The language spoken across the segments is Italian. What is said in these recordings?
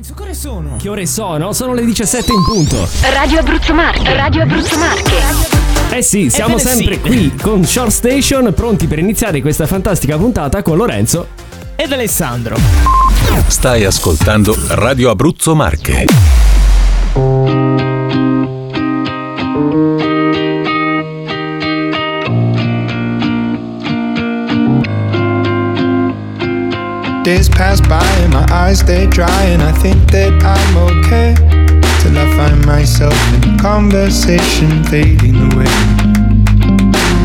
Lorenzo, che ore sono? Che ore sono? Sono le 17 in punto. Radio Abruzzo Marche, Radio Abruzzo Marche. Eh sì, siamo Ebbene sempre sì. qui con Short Station, pronti per iniziare questa fantastica puntata con Lorenzo. Ed Alessandro. Stai ascoltando Radio Abruzzo Marche. Days pass by and my eyes stay dry, and I think that I'm okay. Till I find myself in conversation fading away.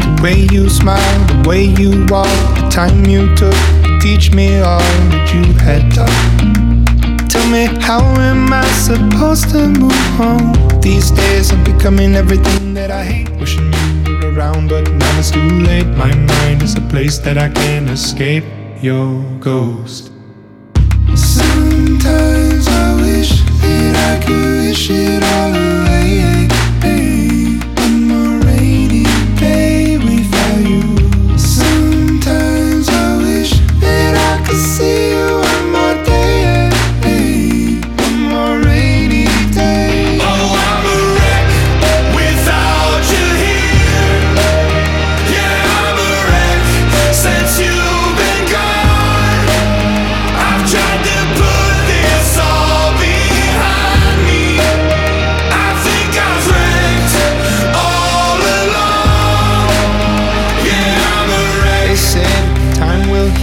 The way you smile, the way you walk, the time you took to teach me all that you had taught. Tell me, how am I supposed to move on? These days I'm becoming everything that I hate. Wishing you were around, but now it's too late. My mind is a place that I can't escape. Your ghost. Sometimes I wish that I could wish it all away.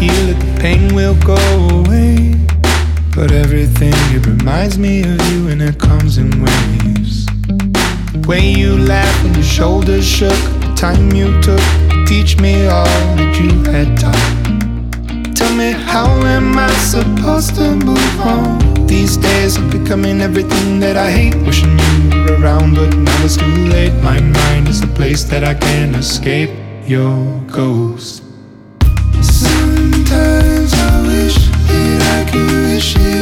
Heal it, the pain will go away. But everything, it reminds me of you and it comes in waves. The way you laughed when your shoulders shook, the time you took to teach me all that you had taught. Tell me, how am I supposed to move on? These days I'm becoming everything that I hate. Wishing you were around, but now it's too late. My mind is a place that I can't escape. Your ghost. wish you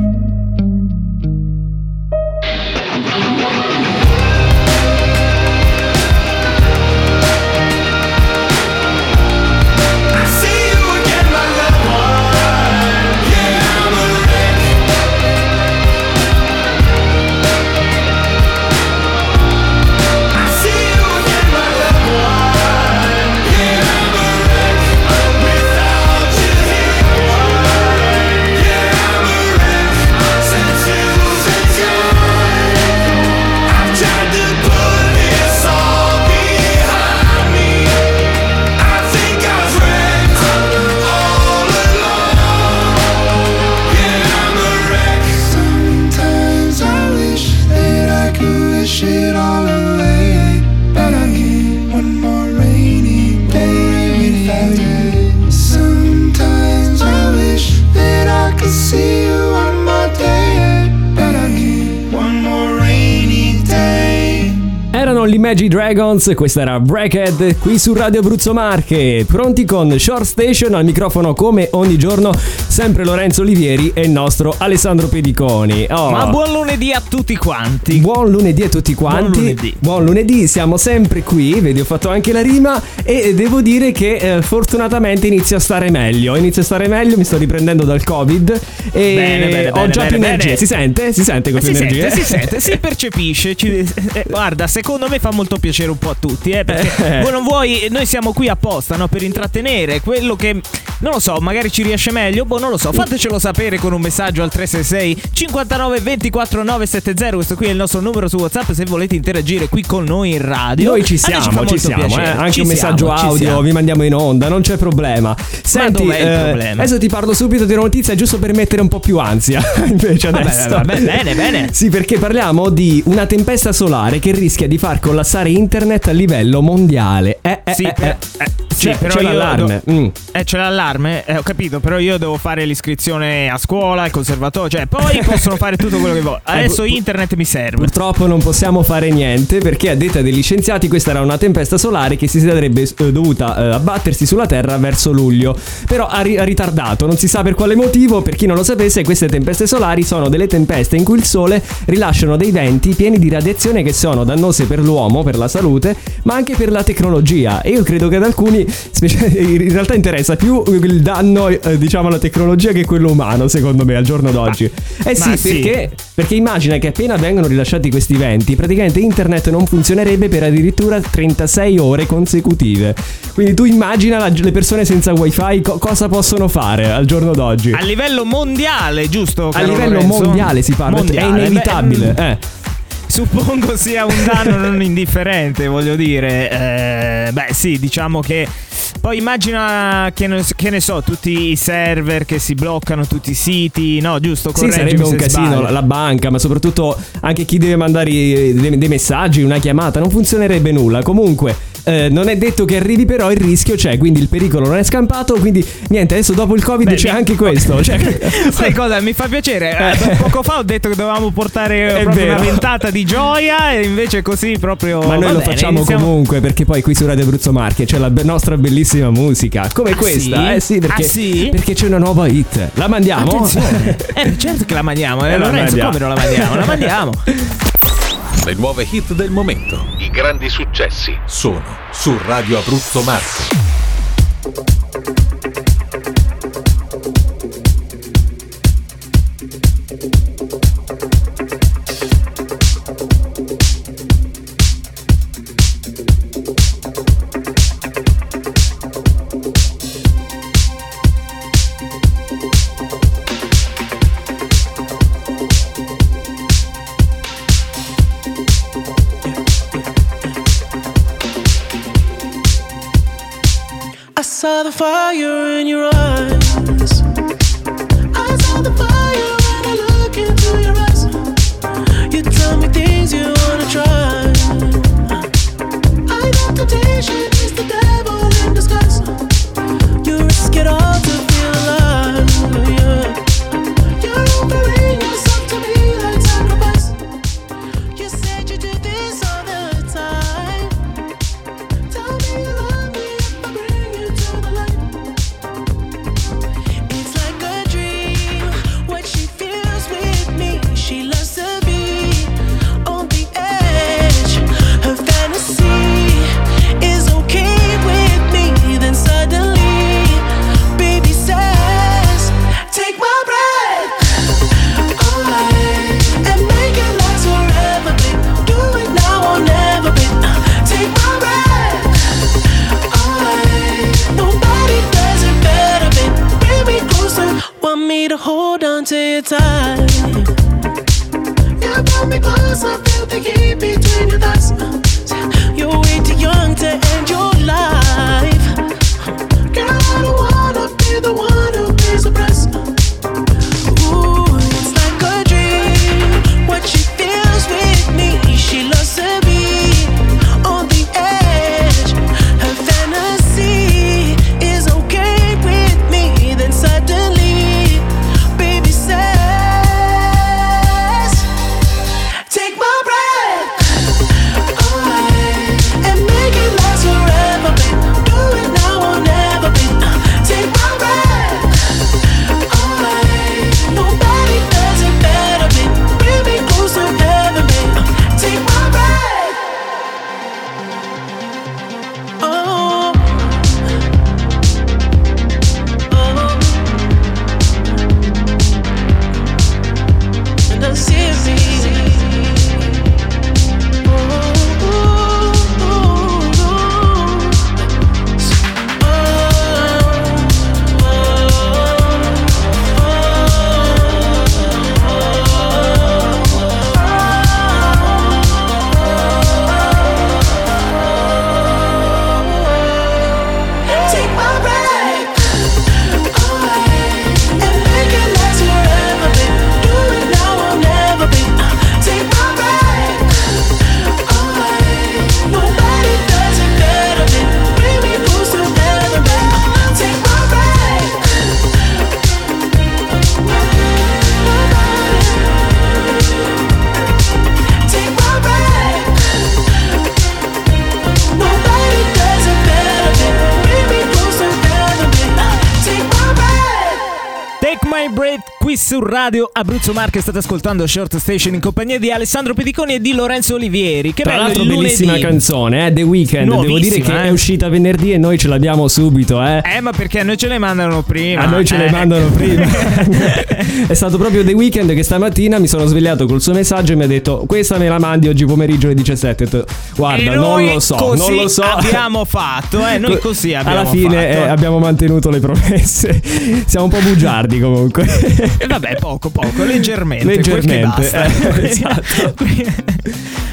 Dragons, questa era Breakhead qui su Radio Abruzzo Marche, pronti con Short Station al microfono come ogni giorno, sempre Lorenzo Olivieri e il nostro Alessandro Pediconi. Oh. Ma buon lunedì a tutti quanti. Buon lunedì a tutti quanti. Buon lunedì. Buon lunedì, siamo sempre qui, vedi ho fatto anche la rima e devo dire che eh, fortunatamente inizio a stare meglio. Inizio a stare meglio, mi sto riprendendo dal Covid e Bene, bene, ho bene, già più energia. Si sente? Si sente con Eh, più si energia? sente, si sente, si percepisce. Ci- eh, guarda, secondo me fa molto piacere un po' a tutti, eh, perché voi non vuoi, noi siamo qui apposta, no, per intrattenere quello che non lo so, magari ci riesce meglio, boh, non lo so. Fatecelo sapere con un messaggio al 366 59 24 970. Questo qui è il nostro numero su WhatsApp se volete interagire qui con noi in radio. Noi ci siamo, fa ci molto siamo, eh. anche Ci un siamo, messaggio ci audio siamo. vi mandiamo in onda, non c'è problema. Senti, eh, problema? adesso ti parlo subito di una notizia giusto per mettere un po' più ansia invece adesso. vabbè, bene, bene. Sì, perché parliamo di una tempesta solare che rischia di far collassare internet a livello mondiale. Eh, eh, Sì, eh, per- eh. eh, sì, C'è- però c'è l'allarme. Mm. Eh, c'è l'allarme, eh, ho capito, però io devo fare l'iscrizione a scuola, al conservatorio, cioè poi possono fare tutto quello che vogliono. Adesso pu- pu- internet mi serve. Purtroppo non possiamo fare niente perché a detta degli scienziati questa era una tempesta solare che si sarebbe eh, dovuta eh, abbattersi sulla Terra verso luglio. Però ha, ri- ha ritardato, non si sa per quale motivo, per chi non lo sapesse queste tempeste solari sono delle tempeste in cui il Sole rilasciano dei venti pieni di radiazione che sono dannose per l'uomo, per la salute, ma anche per la tecnologia. E io credo che ad alcuni specie- in realtà interessa più il danno eh, diciamo alla tecnologia che quello umano, secondo me, al giorno d'oggi. eh sì, ma sì. perché perché immagina che appena vengono rilasciati questi venti, praticamente internet non funzionerebbe per addirittura 36 ore consecutive. Quindi tu immagina la- le persone senza wifi co- cosa possono fare al giorno d'oggi. A livello mondiale, giusto? A livello Lorenzo? mondiale si parla, Mondiale, è inevitabile. beh, mm, eh. Suppongo sia un danno non indifferente, voglio dire. Eh, beh, sì, diciamo che. Poi immagina che ne, che ne so, tutti i server che si bloccano, tutti i siti, no, giusto? Sì, sarebbe un casino sbaglio. la, banca, ma soprattutto anche chi deve mandare dei, dei messaggi, una chiamata, non funzionerebbe nulla. Comunque, eh, non è detto che arrivi, però il rischio c'è, quindi il pericolo non è scampato. Quindi, niente, adesso dopo il Covid Beh, c'è mi- anche questo. Cioè, Sai cosa? Mi fa piacere. Eh, Poco fa ho detto che dovevamo portare una ventata di gioia e invece così proprio. Ma noi va lo bene, facciamo iniziamo- comunque perché poi qui su Radio Abruzzo Marche c'è la be- nostra bellissima musica. Come Ah, questa, sì? eh sì, perché, Ah, sì? perché c'è una nuova hit. La mandiamo? Eh, certo che la mandiamo, eh, Eh, la Lorenzo, mandiamo. come non la mandiamo? La mandiamo. Le nuove hit del momento. I grandi successi. Sono su Radio Abruzzo Marche. The fire in your eyes. hold me close, I feel the heat between your thighs. You're way too young to end your life. Su Radio Abruzzo Marche state ascoltando Short Station in compagnia di Alessandro Pediconi e di Lorenzo Olivieri. Che Tra bello l'altro il lunedì. bellissima canzone, eh, The Weeknd. Devo dire che eh. è uscita venerdì e noi ce l'abbiamo subito, eh. Eh, ma perché a noi ce le mandano prima. A noi ce le Eh. mandano prima. è stato proprio The Weeknd che stamattina mi sono svegliato col suo messaggio e mi ha detto questa me la mandi oggi pomeriggio alle 17. Ho detto, Guarda, non lo so, non lo so. abbiamo fatto, eh, noi Co- così abbiamo Alla fine fatto. eh, abbiamo mantenuto le promesse. Siamo un po' bugiardi comunque. E vabbè, poco, poco, leggermente. Leggermente, quel che basta. eh, esatto.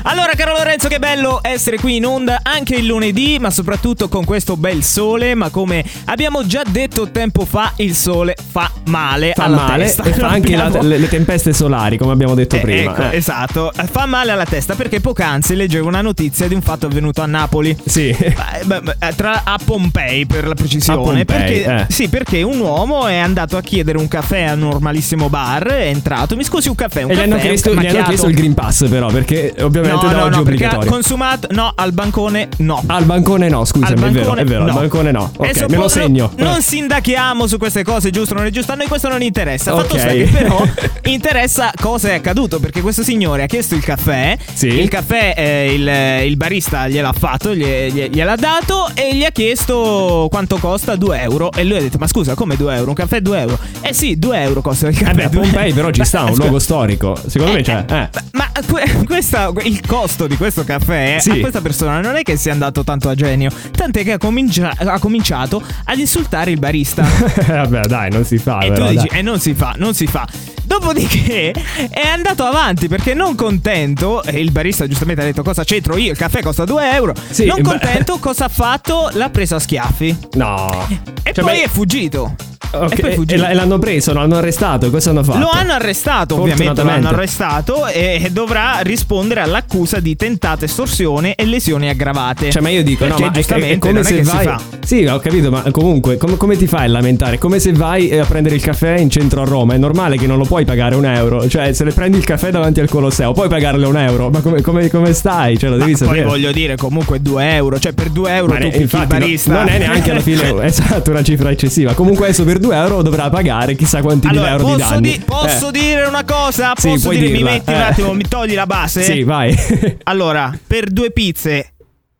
allora, caro Lorenzo, che bello essere qui in onda anche il lunedì, ma soprattutto con questo bel sole. Ma come abbiamo già detto tempo fa, il sole fa male Fa alla male testa. e fa anche la- le, le tempeste solari, come abbiamo detto Eh, prima. ecco, eh. esatto, fa male alla testa perché poc'anzi leggevo una notizia di un fatto avvenuto a Napoli. Sì. Eh, beh, tra- a Pompei per la precisione. A Pompei, perché, eh. Sì, perché un uomo è andato a chiedere un caffè al normalissimo bar, è entrato, mi scusi un caffè, un E gli caffè, hanno, chiesto, gli hanno chiesto il Green Pass, però, perché ovviamente No, da no, oggi è no, ha obbligatorio. consumato, no, al bancone no. Al bancone no, scusami, Al è vero, bancone è vero, no. al bancone no. Ok, me lo segno. no- non sindachiamo su queste cose, giusto o non è giusto, a noi questo non interessa. Fatto Ok. sta che però interessa cosa è accaduto, perché questo signore ha chiesto il caffè, Sì. il caffè eh, il, il barista gliel'ha fatto, glie- glie- gliel'ha dato e gli ha chiesto quanto costa 2 euro e lui ha detto ma scusa come 2 euro? Un caffè 2 euro? Eh sì 2 euro costa il caffè. Eh beh, a 2 Pompei però ci Beh, sta, un luogo storico. Secondo me c'è. Eh. ma que- questa- il costo di questo caffè Sì. a questa persona non è che sia andato tanto a genio, tant'è che ha, comincia- ha cominciato ad insultare il barista. Vabbè, dai, non si fa. e tu però, dici, dai. e non si fa, non si fa. Dopodiché è andato avanti perché non contento, e il barista giustamente ha detto cosa c'entro io, il caffè costa 2 euro. Sì, non beh. contento, cosa ha fatto? L'ha preso a schiaffi. No. E Cioè, poi beh, è fuggito. Ok, e poi e, fuggito. e l'hanno preso, lo hanno arrestato. Cosa hanno fatto? Lo hanno arrestato, ovviamente lo hanno arrestato e e dovrà rispondere all'accusa di tentata estorsione e lesioni aggravate. Cioè, ma io dico, Perché no, ma giustamente è, come se che vai. si fa. Sì, ho capito, ma comunque, come, come ti fai a lamentare? Come se vai eh, a prendere il caffè in centro a Roma. È normale che non lo puoi pagare un euro. Cioè, se le prendi il caffè davanti al Colosseo, puoi pagarle un euro. Ma come, come- come stai? Cioè, lo Ma devi poi sapere. voglio dire, comunque 2 euro, cioè per 2 euro Ma tu ne- picchi il infatti, no- barista. non è neanche alla fine esatto una cifra eccessiva. Comunque adesso per 2 euro dovrà pagare chissà quanti Allora, mila euro di posso, danni. di- posso Eh. dire una cosa? Sì, Posso puoi dire, mi dirla, metti eh. un attimo, mi togli la base? Sì, vai. Allora, per due pizze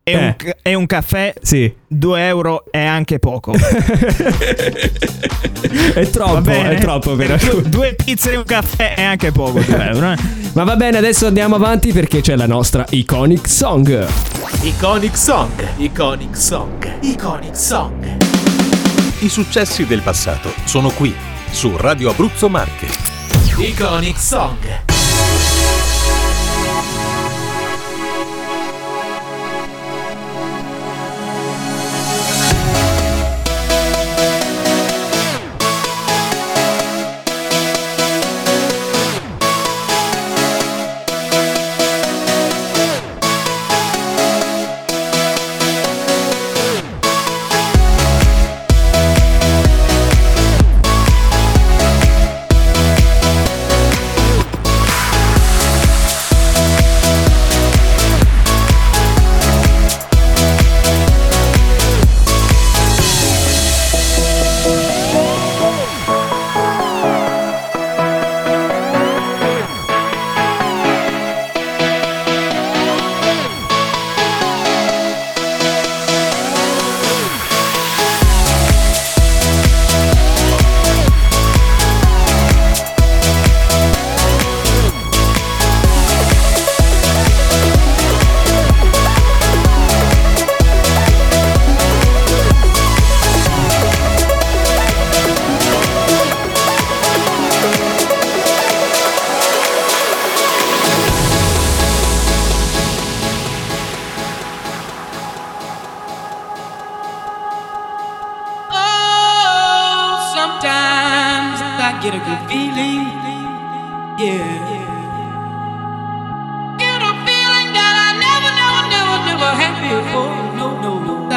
e, un, Eh. ca- e un caffè, sì. 2 euro è anche poco. È troppo, è troppo per due, due pizze e un caffè è anche poco, 2 euro. eh. Ma va bene, adesso andiamo avanti perché c'è la nostra iconic song. Iconic Song, Iconic Song, Iconic Song. I successi del passato sono qui, su Radio Abruzzo Marche. Iconic Song.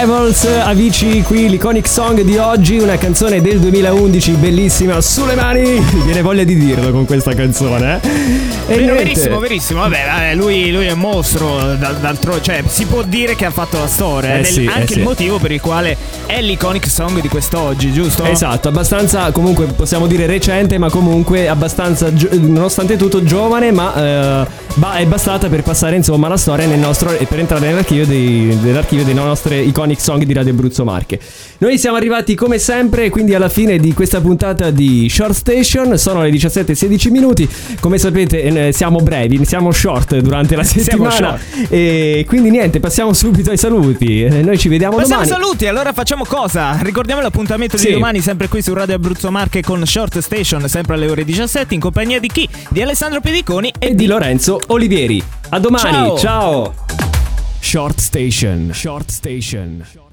Devils, amici, qui l'iconic song di oggi, una canzone del 2011 bellissima, sulle mani, viene voglia di dirlo con questa canzone. eh. E verissimo, verissimo. Vabbè, vabbè, lui, lui è un mostro. dal- d'altro, cioè, si può dire che ha fatto la storia. Eh ed è sì, eh anche sì. il motivo per il quale è l'iconic song di quest'oggi, giusto? Esatto, abbastanza comunque possiamo dire recente, ma comunque abbastanza gio- nonostante tutto giovane, ma eh, è bastata per passare insomma la storia nel nostro e per entrare nell'archivio dei, dell'archivio dei nostri iconic song di Radio Abruzzo Marche. Noi siamo arrivati come sempre, quindi alla fine di questa puntata di Short Station, sono le 17:16 minuti. Come sapete, eh, siamo brevi, siamo short durante la settimana e quindi niente, passiamo subito ai saluti. Eh, Noi ci vediamo Passiamo domani. saluti, allora facciamo cosa? Ricordiamo l'appuntamento Sì. di domani sempre qui su Radio Abruzzo Marche con Short Station, sempre alle ore 17 in compagnia di chi? Di Alessandro Pediconi e, e di Lorenzo Olivieri. A domani, Ciao. ciao. Short Station. Short Station.